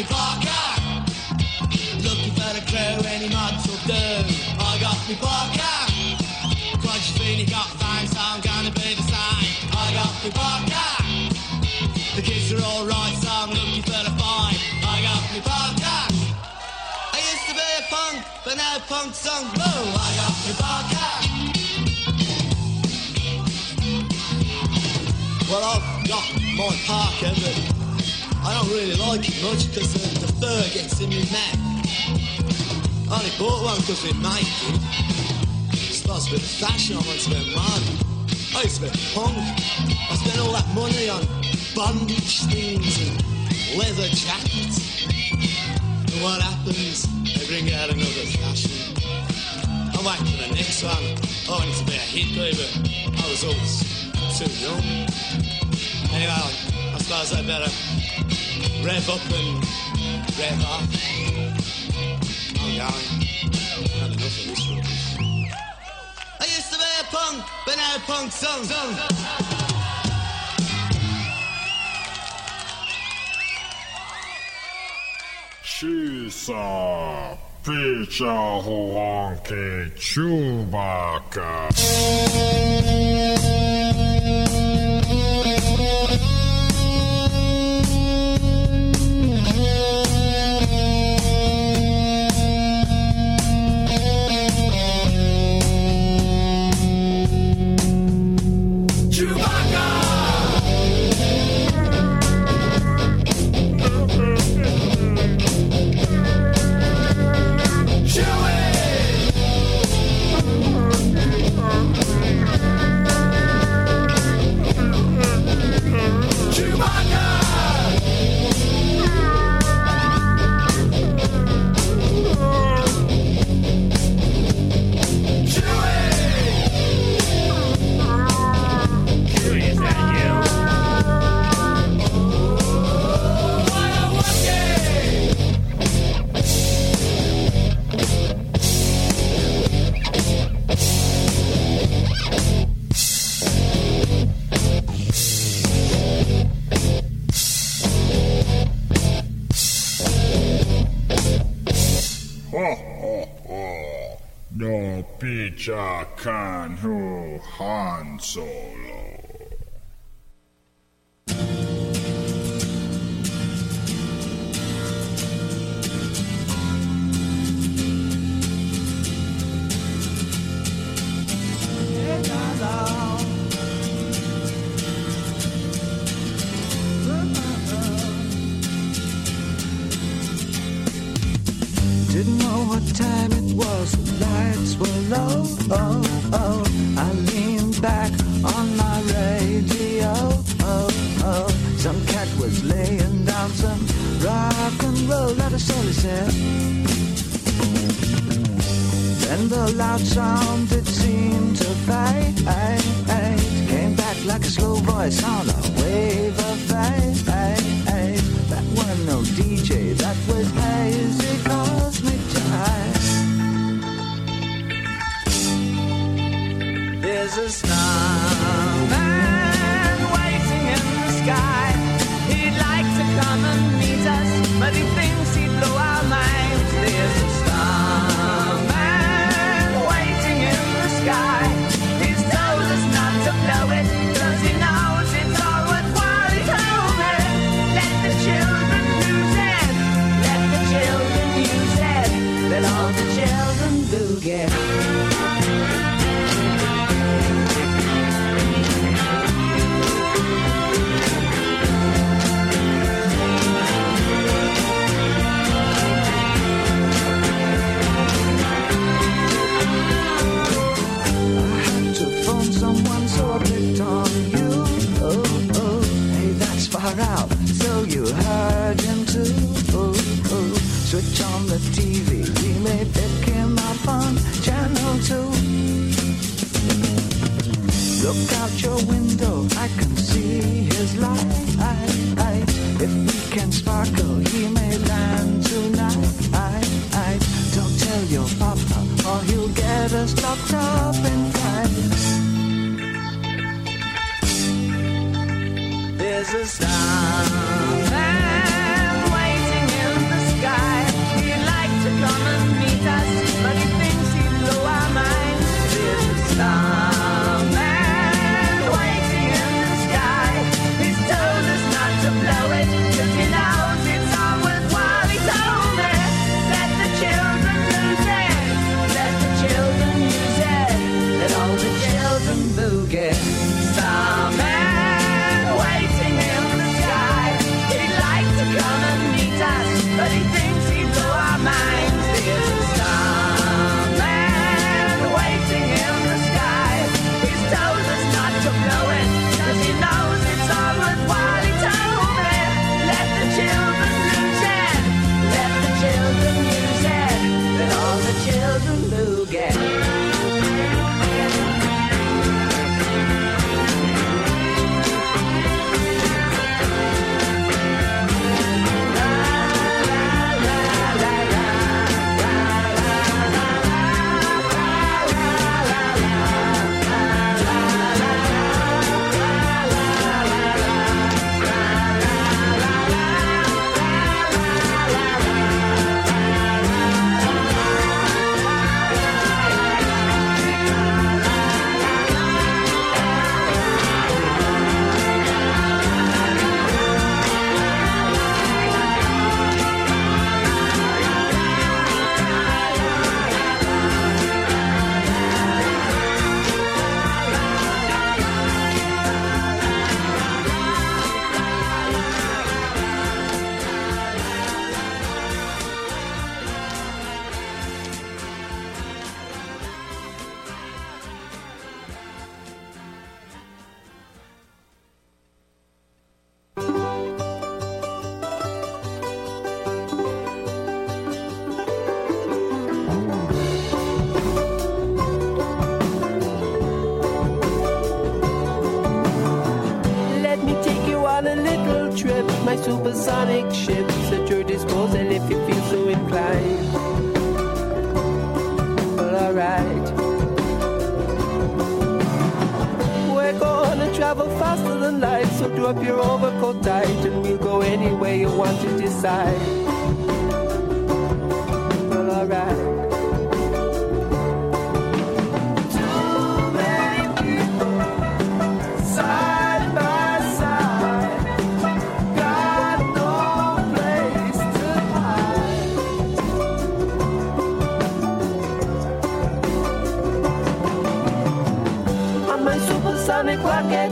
Me Parka Looking for the crew, any mugs will do I got me Parka Quite you feeling got fame so I'm gonna be the same. I got me Parka The kids are alright so I'm looking for the fine I got me Parka I used to be a punk but now punk's song. Whoa, I got me Parka Well, I've got my Parka, but I don't really like it much because the, uh, the fur gets in my neck. I only bought one because we make it. It's to be fashion, I want to a man. I used to punk. I spent all that money on bondage things and leather jackets. And what happens? They bring out another fashion. I'm waiting for the next one. I wanted to be a hippie, but I was always too young. Anyway, I suppose I better rev up and rev off. I'm going. Had enough of this rubbish. I used to be a punk, but now punk song. song. Shisa, picha huanke Chewbacca.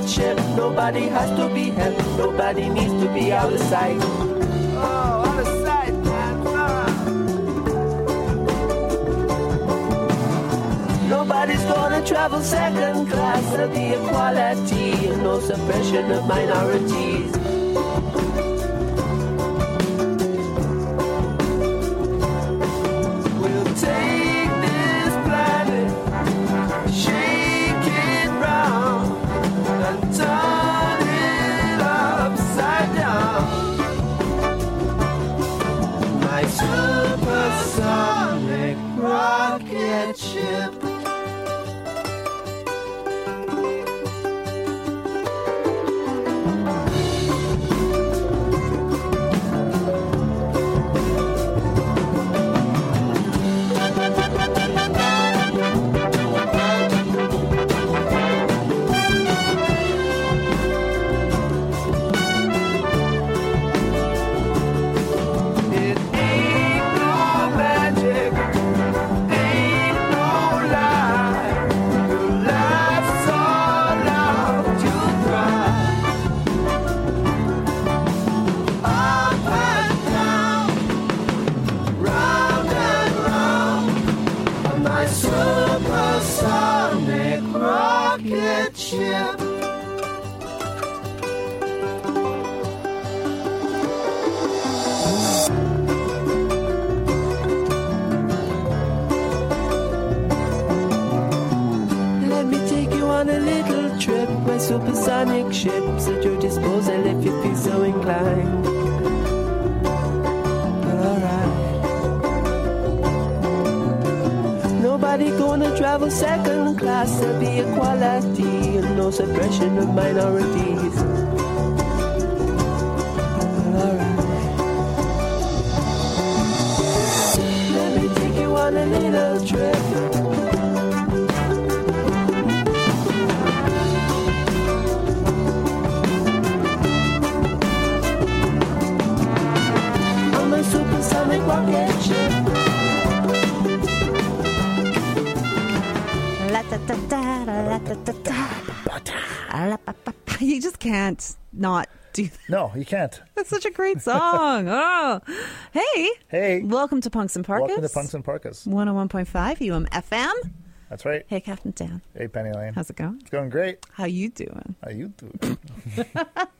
Nobody has to be helped. Nobody needs to be out of sight. Oh, out of sight, man. Ah. Nobody's gonna travel second class of the equality and no suppression of minorities. Supersonic ship's at your disposal if you feel so inclined. But alright. Nobody gonna travel second class. There'll be equality and no suppression of minorities. But alright. Let me take you on a little trip. You just can't not do that. No, you can't. That's such a great song. Oh, hey, Hey, welcome to Punks in Parkas. welcome to Punks in Parkas. 101.5 UM FM. That's right. Hey, Captain Dan. Hey, Penny Lane. How's it going? It's going great. How you doing? How you doing?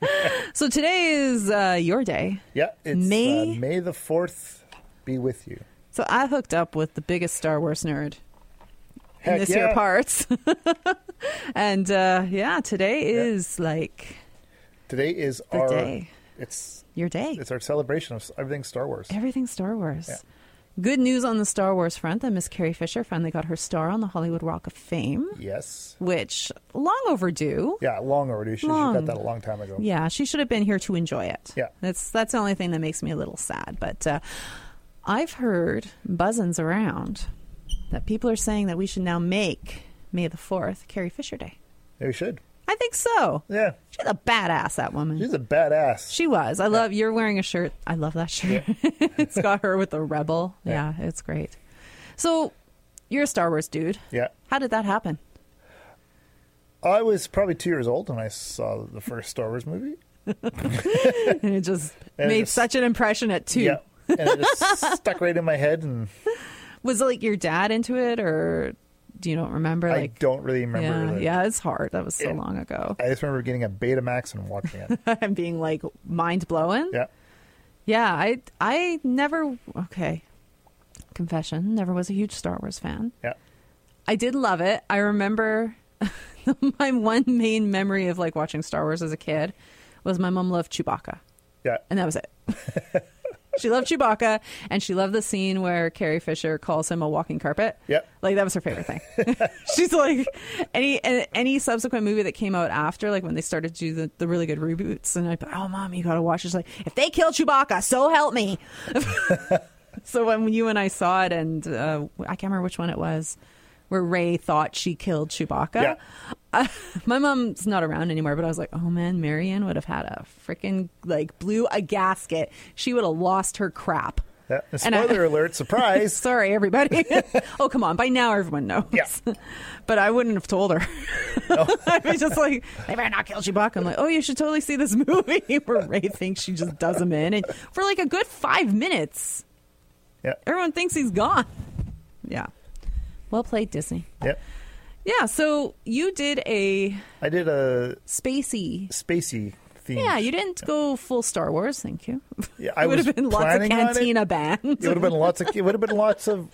So today is uh, your day. Yeah, it's May- uh, May the fourth be with you. So I hooked up with the biggest Star Wars nerd in Heck this yeah. here parts. and uh, yeah, today is like Today is our day. it's Your day. it's our celebration of everything Star Wars. Everything Star Wars. Yeah. Good news on the Star Wars front that Miss Carrie Fisher finally got her star on the Hollywood Walk of Fame, Yes. which long overdue. Yeah, long overdue. She, she Long. got that a long time ago. Yeah, she should have been here to enjoy it. Yeah. that's that's the only thing that makes me a little sad. But uh, I've heard buzzins around that people are saying that we should now make May the Fourth Carrie Fisher Day. Yeah, we should. I think so. Yeah, She's a badass, that woman. she's a badass. She was. I love. You're wearing a shirt. I love that shirt. it's got her with the rebel. Yeah. Yeah. it's great. So, you're a Star Wars dude. yeah. How did that happen? I was probably two years old when I saw the first Star Wars movie. And it just And it made just- such an impression at two. Yeah. And it just stuck right in my head, and Was it like your dad into it, or do you don't remember? I Like, don't really remember. yeah, the- yeah, it's hard. That was so Yeah. long ago. I just remember getting a Betamax and watching it. and being like mind blowing. yeah. Yeah, I I never okay. Confession, never was a huge Star Wars fan. Yeah. I did love it. I remember my one main memory of like watching Star Wars as a kid was my mom loved Chewbacca, Yeah. and that was it. she loved Chewbacca, and she loved the scene where Carrie Fisher calls him a walking carpet. Yep. Like that was her favorite thing. She's like any any subsequent movie that came out after, like when they started to do the, the really good reboots, and I thought, oh mom, you gotta watch. She's like, if they kill Chewbacca, so help me. so when you and I saw it, and uh, I can't remember which one it was, where Rey thought she killed Chewbacca. Yeah. Uh, my mom's not around anymore, but I was like, oh man, Marianne would have had a freaking like blew a gasket. She would have lost her crap. Yeah. And I- spoiler alert! Surprise. Sorry, everybody. oh, come on. By now, everyone knows. Yeah. but I wouldn't have told her. No. I'd be just like, they better not kill Chewbacca. I'm like, oh, you should totally see this movie where Rey thinks she just does him in. And for like a good five minutes, yeah. everyone thinks he's gone. Yeah. Well played, Disney. Yep. Yeah, so you did a I did a spacey. spacey theme. Yeah, you didn't go full Star Wars. Thank you. Yeah, I it would have been lots of cantina band. It would have been lots of. It would have been lots of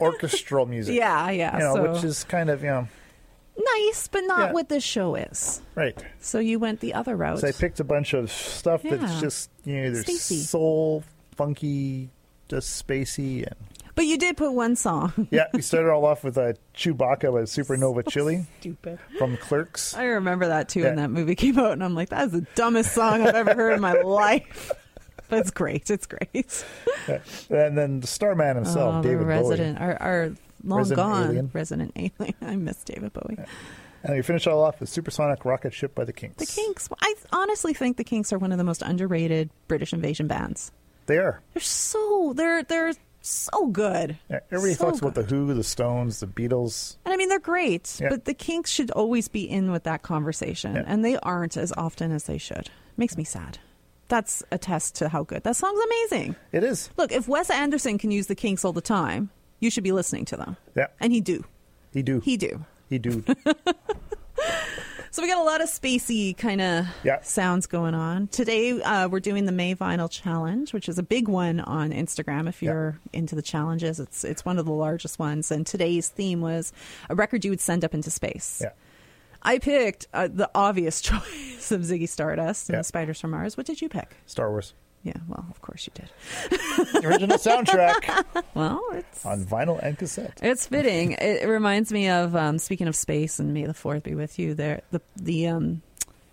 orchestral music. Yeah, yeah, You know, so- which is kind of you know nice, but not Yeah. what this show is. right. So you went the other route. So I picked a bunch of stuff Yeah. that's just you know Spacey. soul, funky, just spacey, and but you did put one song. yeah. We started all off with a Chewbacca with Supernova Chili Stupid. from Clerks. I remember that too when that movie came out, and I'm like, that is the dumbest song I've ever heard in my life. But it's great. It's great. and then the Starman himself, Oh, David the resident, Bowie. our, our long Resident gone alien. resident alien. I miss David Bowie. And we finish all off with Supersonic Rocket Ship by the Kinks. The Kinks. I honestly think the Kinks are one of the most underrated British invasion bands. They are. They're so they're they're so good. Yeah, everybody So talks about the Who, the Stones, the Beatles. And I mean, they're great, Yeah. but the Kinks should always be in with that conversation, Yeah. and they aren't as often as they should. Makes me sad. That's a test to how good that song's amazing. It is. Look, if Wes Anderson can use the Kinks all the time, you should be listening to them, Yeah, and he do. he do. He do. He do. So we got a lot of spacey kind of Yeah. sounds going on today. Uh, we're doing the May Vinyl Challenge, which is a big one on Instagram. If you're into the challenges, it's it's one of the largest ones. And today's theme was a record you would send up into space. yeah. I picked uh, the obvious choice of Ziggy Stardust and Yeah. the Spiders from Mars. What did you pick? Star Wars. Yeah, well, of course you did. Original soundtrack Well, it's on vinyl and cassette. It's fitting. It, reminds me of um, speaking of space and May the Fourth be with you. There, the the um,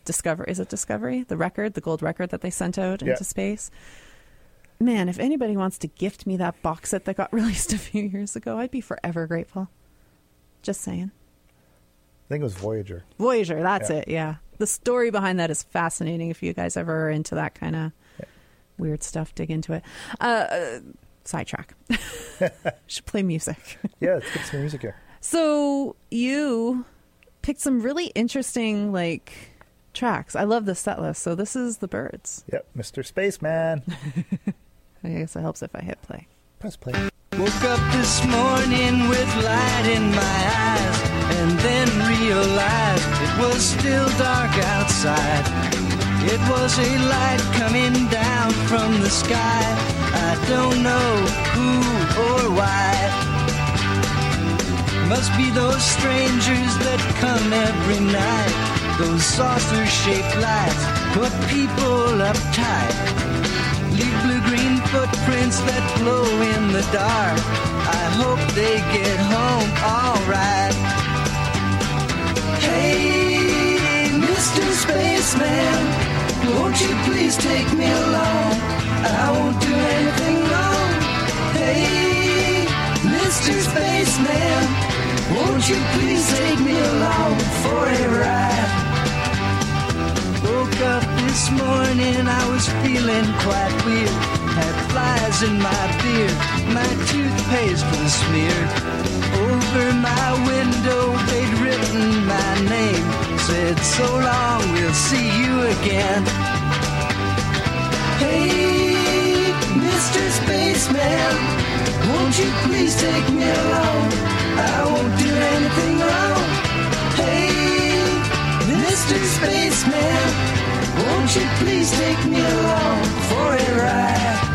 Discovery is it Discovery? The record, the gold record that they sent out Yeah. into space. Man, if anybody wants to gift me that box set that got released a few years ago, I'd be forever grateful. Just saying. I think it was Voyager. Voyager, that's Yeah. it. Yeah, the story behind that is fascinating. If you guys ever are into that kind of weird stuff, dig into it. Uh, uh, sidetrack. Should play music. Yeah, let's get some music here. So you picked some really interesting like tracks. I love the set list. So this is the Byrds. Yep, Mr. Spaceman. I guess it helps if I hit play. Press play. Woke up this morning with light in my eyes and then realized it was still dark outside. It was a light coming down from the sky. I don't know who or why. Must be those strangers that come every night. Those saucer shaped lights put people uptight. Leave blue green footprints that glow in the dark. I hope they get home alright. Hey, Mr. Spaceman, won't you please take me along? I won't do anything wrong. Hey, Mr. Spaceman, won't you please take me along for a ride? Woke up this morning, I was feeling quite weird. Had flies in my beard, my toothpaste was smeared. Over my window, they'd written my name. Said, so long, we'll see you again. Hey, Mr. Spaceman, won't you please take me along? I won't do anything wrong. Hey, Mr. Spaceman, won't you please take me along for a ride?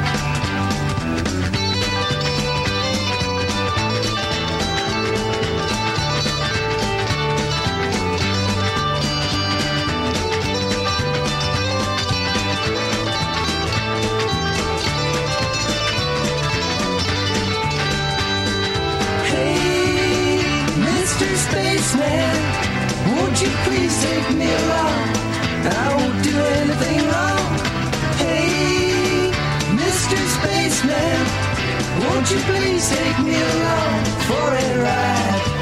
You please take me along? I won't do anything wrong. Hey, Mr. Spaceman, won't you please take me along for a ride?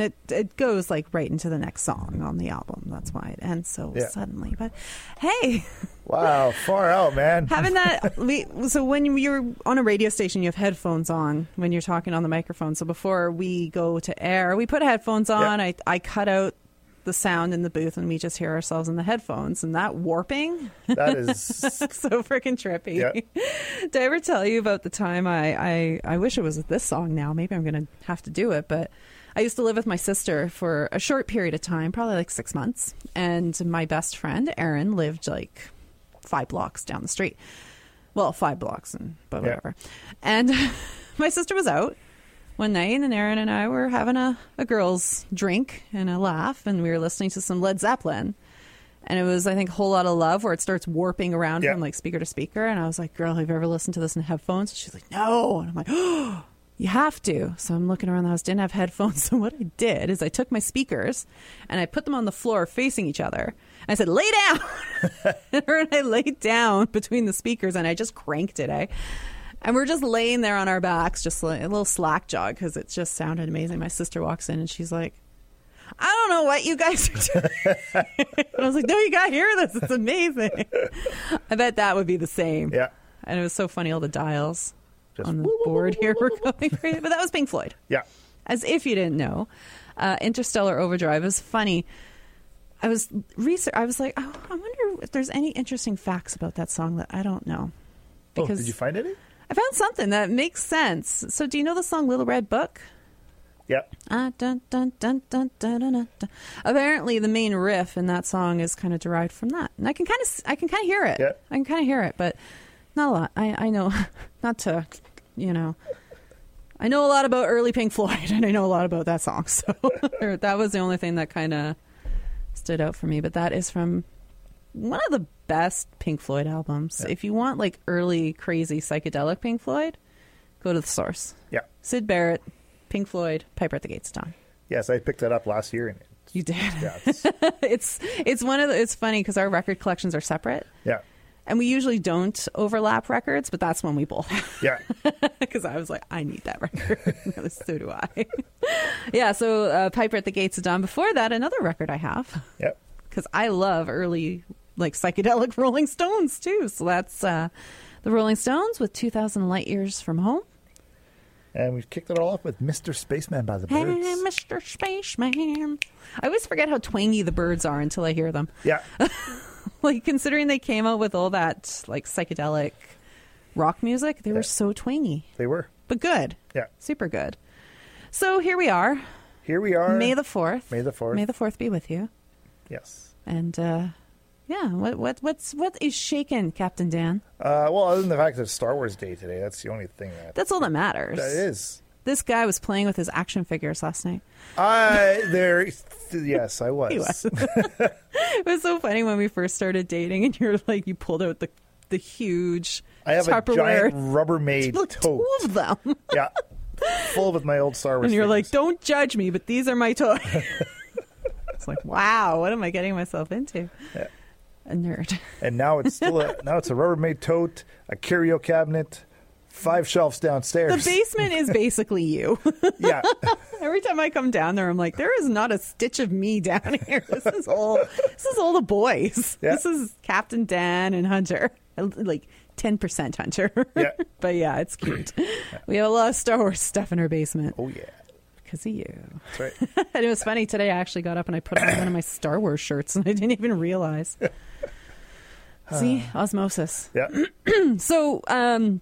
It it goes like right into the next song on the album. That's why it ends so Yeah. suddenly. But hey, Wow, far out, man. having that we so when you're on a radio station you have headphones on when you're talking on the microphone so before we go to air we put headphones on i i cut out the sound in the booth and we just hear ourselves in the headphones and that warping That is so freaking trippy Yeah. did i ever tell you about the time i i i wish it was this song now maybe i'm gonna have to do it but I used to live with my sister for a short period of time, probably like six months. And my best friend, Erin, lived like five blocks down the street. Well, five blocks, and but Yeah. whatever. And my sister was out one night, and Erin and I were having a, a girls' drink and a laugh, and we were listening to some Led Zeppelin. And it was, I think, a whole lot of love where it starts warping around Yeah. from like speaker to speaker. And I was like, girl, have you ever listened to this in headphones? She's like, no. And I'm like, oh, you have to. So I'm looking around the house, didn't have headphones. So what I did is I took my speakers and I put them on the floor facing each other. I said, lay down. and I laid down between the speakers and I just cranked it, eh? And we're just laying there on our backs, just like a little slack jog because it just sounded amazing. My sister walks in and she's like, I don't know what you guys are doing. and I was like, no, you got to hear this. It's amazing. I bet that would be the same. Yeah. And it was so funny, all the dials just on the board here. We're going for crazy. But that was Pink Floyd. Yeah. As if you didn't know. Uh, Interstellar Overdrive is funny. I was research. I was like, oh, I wonder if there's any interesting facts about that song that I don't know. Because oh, did you find any? I found something that makes sense. So, do you know the song "Little Red Book"? Yep. Uh, ah, dun, dun, dun, Apparently, the main riff in that song is kind of derived from that, and I can kind of, I can kind of hear it. Yep. I can kind of hear it, but not a lot. I, I know, not to you know, I know a lot about early Pink Floyd, and I know a lot about that song. So that was the only thing that kind of stood out for me. But that is from one of the best Pink Floyd albums. If you want like early, crazy psychedelic Pink Floyd, go to the source. Yeah. Syd Barrett, Pink Floyd, Piper at the Gates of Dawn. Yes, I picked that up last year. And You did. yeah, it's, it's it's one of the, it's funny because our record collections are separate, yeah, and we usually don't overlap records, but that's when we both have. yeah. because I was like, I need that record. so do I. yeah, so uh, Piper at the Gates of Dawn. Before that, another record I have Yep. because I love early like psychedelic Rolling Stones too. So that's uh, the Rolling Stones with 2,000 Light Years from Home. And we kicked it all off with Mr. Spaceman by the Byrds. Hey. Mr. Spaceman. I always forget how twangy the Byrds are until I hear them. Yeah. like considering they came out with all that like psychedelic rock music, they were so twangy, They were. but good. Yeah. Super good. So here we are, Here we are. May the 4th. May the 4th. May the 4th be with you. Yes. And uh yeah, what what what's what is shaken, Captain Dan? Uh, well, other than the fact that it's Star Wars Day today, that's the only thing that That's all that matters. that is. This guy was playing with his action figures last night. I there. Yes, I was. Was. it was so funny when we first started dating, and you're like, you pulled out the the huge I have a Tupperware, giant Rubbermaid like tote. two of them, Yeah, full with my old Star Wars. and you're figures. like, don't judge me, but these are my toys. it's like, wow, what am I getting myself into? Yeah. A nerd. and now it's still a, now it's a Rubbermaid tote, a curio cabinet, five shelves downstairs. The basement is basically you. yeah, Every time I come down there, I'm like, there is not a stitch of me down here. This is all. This is all the boys. Yeah. This is Captain Dan and Hunter. Like ten percent Hunter. Yeah. but yeah, it's cute. We have a lot of Star Wars stuff in our basement oh yeah, because of you. that's right. and it was funny today. I actually got up and I put on one of my Star Wars shirts, and I didn't even realize. See, osmosis. Yeah, So, um,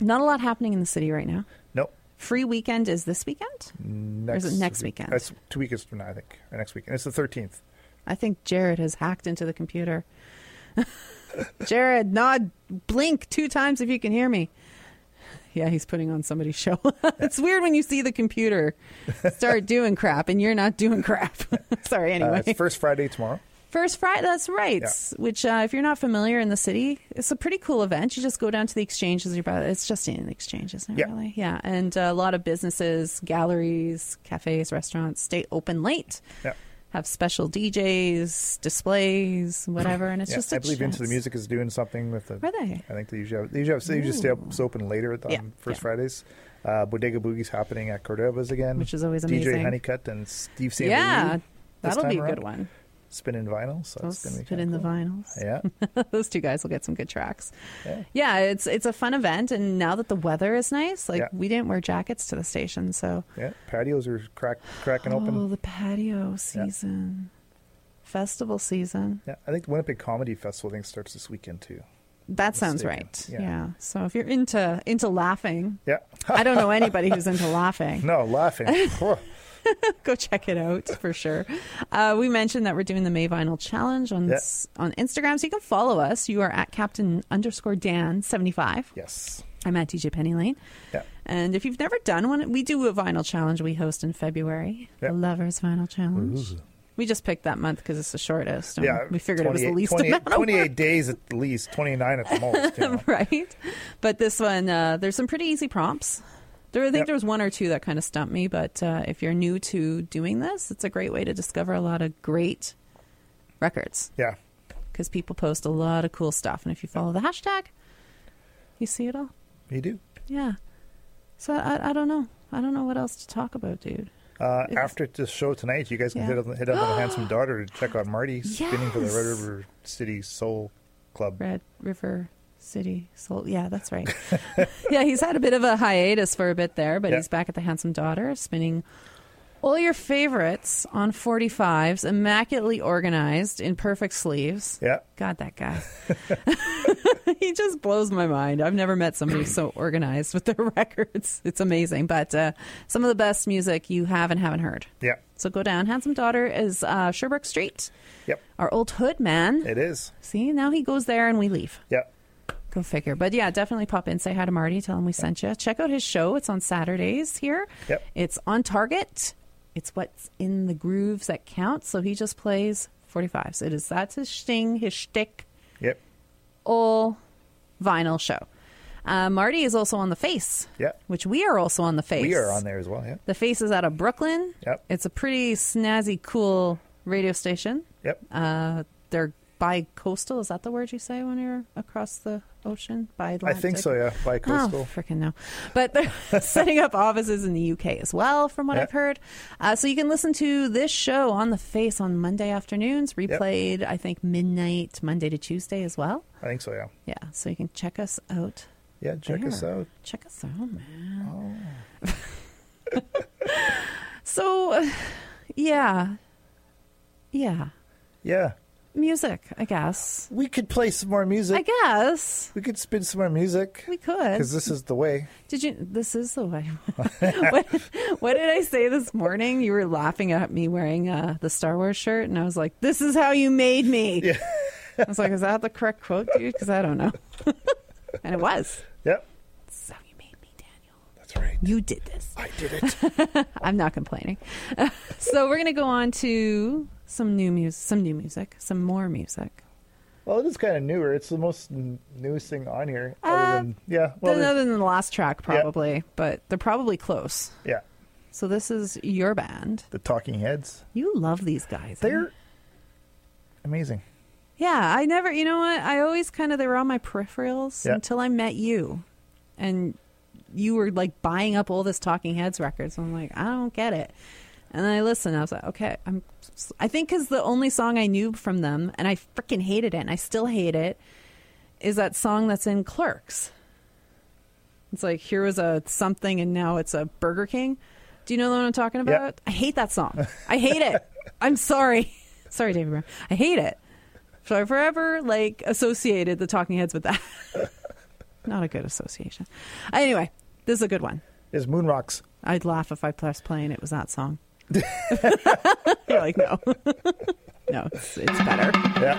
not a lot happening in the city right now. nope. Free weekend is this weekend. Next, is it next weekend? That's two weeks from now, I think, or next weekend. It's the thirteenth. I think Jared has hacked into the computer. Jared, nod, blink two times if you can hear me. Yeah, he's putting on somebody's show. it's weird when you see the computer start doing crap and you're not doing crap. Sorry, Uh, anyway. it's first Friday tomorrow. First Friday, that's right. Yeah. Which, uh, if you're not familiar in the city, it's a pretty cool event. You just go down to the exchanges. You're about, it's just in the exchange, isn't it? Yeah. Really? Yeah. And uh, a lot of businesses, galleries, cafes, restaurants stay open late. Yeah. have special DJs, displays, whatever, and it's Yeah, just a I believe Into the. Music is doing something with the. Are they? I think they usually have, they usually, have, they usually stay up, open later on Yeah, First. Fridays. Uh, Bodega Boogie's happening at Cordova's again, Which is always amazing. DJ. Honeycutt and Steve St. Yeah, that'll be a good one. Spinning vinyl, so it's gonna be kinda in the cool. vinyls. Yeah, Those two guys will get some good tracks. Yeah. Yeah, it's it's a fun event, and now that the weather is nice, like Yeah. we didn't wear jackets to the station, so yeah. Patios are crack, cracking oh, open. the patio season, festival season. Yeah, I think the Winnipeg Comedy Festival thing starts this weekend too. That sounds mistaken. right. Yeah. Yeah. So if you're into into laughing, Yeah. I don't know anybody who's into laughing. No, laughing. Go check it out for sure. Uh, we mentioned that we're doing the May Vinyl Challenge on Yeah. s- on Instagram, so you can follow us. You are at Captain underscore Dan seventy five. yes. I'm at DJ Penny Lane. Yeah. And if you've never done one, we do a vinyl challenge we host in February. Yeah. The Lovers Vinyl Challenge. Ooh. We just picked that month because it's the shortest. Yeah, we figured it was the least 28 amount of 28 days at least, 29 at the most. You know. right? But this one, uh, there's some pretty easy prompts. There, I think Yep. there was one or two that kind of stumped me, but uh, if you're new to doing this, it's a great way to discover a lot of great records Yeah, because people post a lot of cool stuff, and if you follow the hashtag, you see it all. you do. Yeah. So I, I don't know. I don't know what else to talk about, dude. Uh, after this show tonight, you guys can Yeah. hit, up, hit up on the Handsome Daughter to check out Marty spinning for the Red River City Soul Club. Red River City Soul. Yeah, that's right. yeah, he's had a bit of a hiatus for a bit there, but Yeah. he's back at the Handsome Daughter, spinning all your favorites on 45s, immaculately organized in perfect sleeves. Yeah. God, that guy. he just blows my mind. I've never met somebody so organized with their records. It's amazing. But uh, some of the best music you have and haven't heard. Yeah. So go down. Handsome Daughter is uh, Sherbrook Street. Yep. Our old hood man. It is. See, now he goes there and we leave. Yeah. Go figure. But yeah, definitely pop in, say hi to Marty, tell him we sent you. Check out his show. It's on Saturdays here. Yep. It's on target. It's what's in the grooves that count. So he just plays 45s. It is that's his sting, his shtick, Yep. all vinyl show. Uh, Marty is also on the face. Yeah. Which we are also on the face. We are on there as well. Yeah. The face is out of Brooklyn. Yep. It's a pretty snazzy, cool radio station. Yep. Uh, they're bi-coastal. Is that the word you say when you're across the ocean? By I think so, yeah. By coastal. Oh, freaking no. But they're setting up offices in the UK as well, from what Yeah. I've heard. Uh, so you can listen to this show on the face on Monday afternoons, replayed, I think, midnight, Monday to Tuesday as well. I think so, yeah. Yeah, so you can check us out. Yeah, check us out. Check us out, man. Oh. so, uh, yeah. Yeah. Yeah. Music, I guess. We could play some more music. I guess. We could spin some more music. We could. Because this is the way. Did you? This is the way. what, what did I say this morning? You were laughing at me wearing uh, the Star Wars shirt, and I was like, "This is how you made me." Yeah. I was like, "Is that the correct quote, dude?" Because I don't know. and it was. Yep. This is how you made me, Daniel. That's right. You did this. I did it. I'm not complaining. so we're gonna go on to some new music, some new music, some more music. Well, it is kind of newer. It's the most n- newest thing on here. Uh, Other than, yeah. Well, other there's- than the last track, probably, but they're probably close. yeah. So this is your band. The Talking Heads. You love these guys. They're amazing. Yeah, I never, you know what? I always kind of, they were on my peripherals Yeah. until I met you. And you were like buying up all this Talking Heads records. I'm like, I don't get it. And then I listened. I was like, okay. I'm, I think because the only song I knew from them, and I freaking hated it, and I still hate it, is that song that's in Clerks. It's like, here was a something, and now it's a Burger King. Do you know what I'm talking about? I hate that song. I hate it. I'm sorry. Sorry, David Byrne. I hate it. So I forever like associated the Talking Heads with that. Not a good association. Anyway, this is a good one. Is Moon Rocks. I'd laugh if I pressed play and it was that song. You're like, no, no, it's, it's better. Yeah.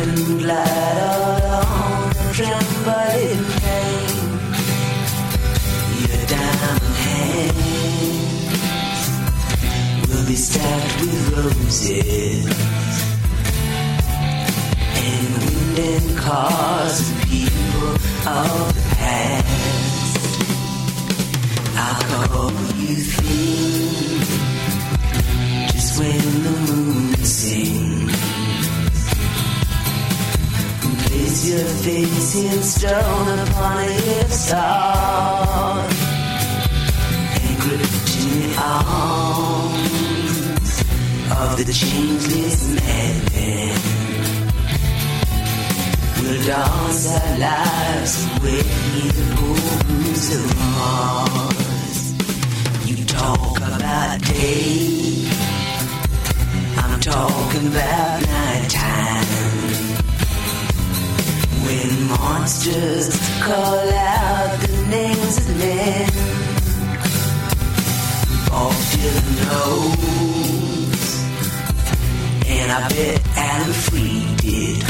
Gonna trip and glide all on a trampoline plane. Your diamond hands will be stacked with roses. And wind and cars people of the past. I'll call you through just when the Place your face in stone upon a hillside grip in the arms of the changeless madman. We'll dance our lives away in the blues of Mars. You talk about day, I'm talking about nighttime. When monsters call out the names of men, Bob Dylan knows, and I bet Alan Freed did.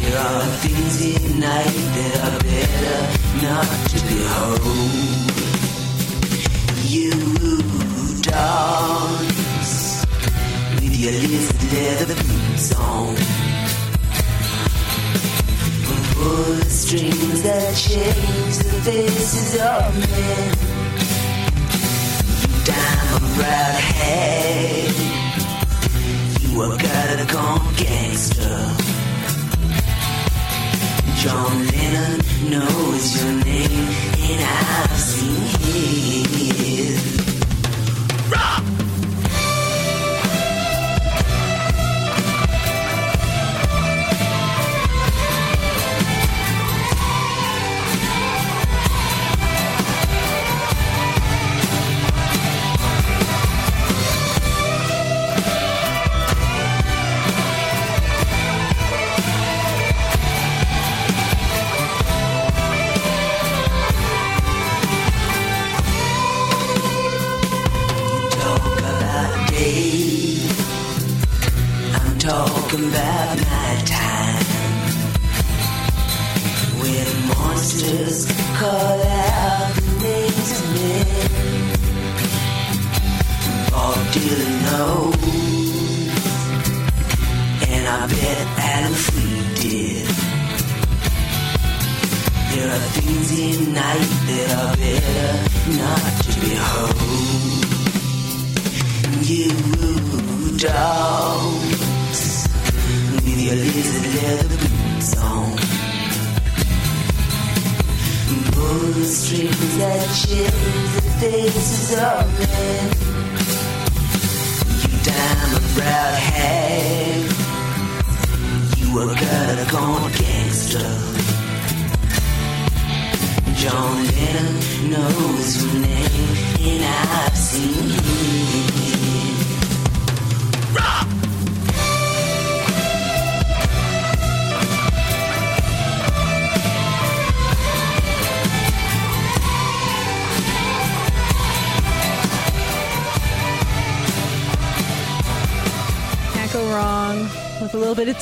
There are things in night that are better not to behold. You dance with your lizard leather boots on. Pull the strings that change the faces of men. You diamond brown head. You a got gone gangster. John Lennon knows your name, and I've seen his.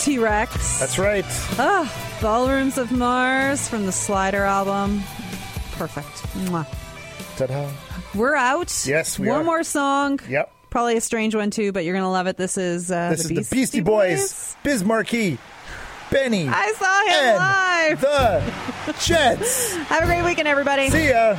T Rex. That's right. Ah, Ballrooms of Mars from the Slider album. Perfect. Mwah. Ta-da. We're out. Yes, we are. One are. more song. Yep. Probably a strange one too, but you're gonna love it. This is uh, This the is the Beastie Boys, Biz Markie, Benny. I saw him live. The Jets. Have a great weekend, everybody. See ya.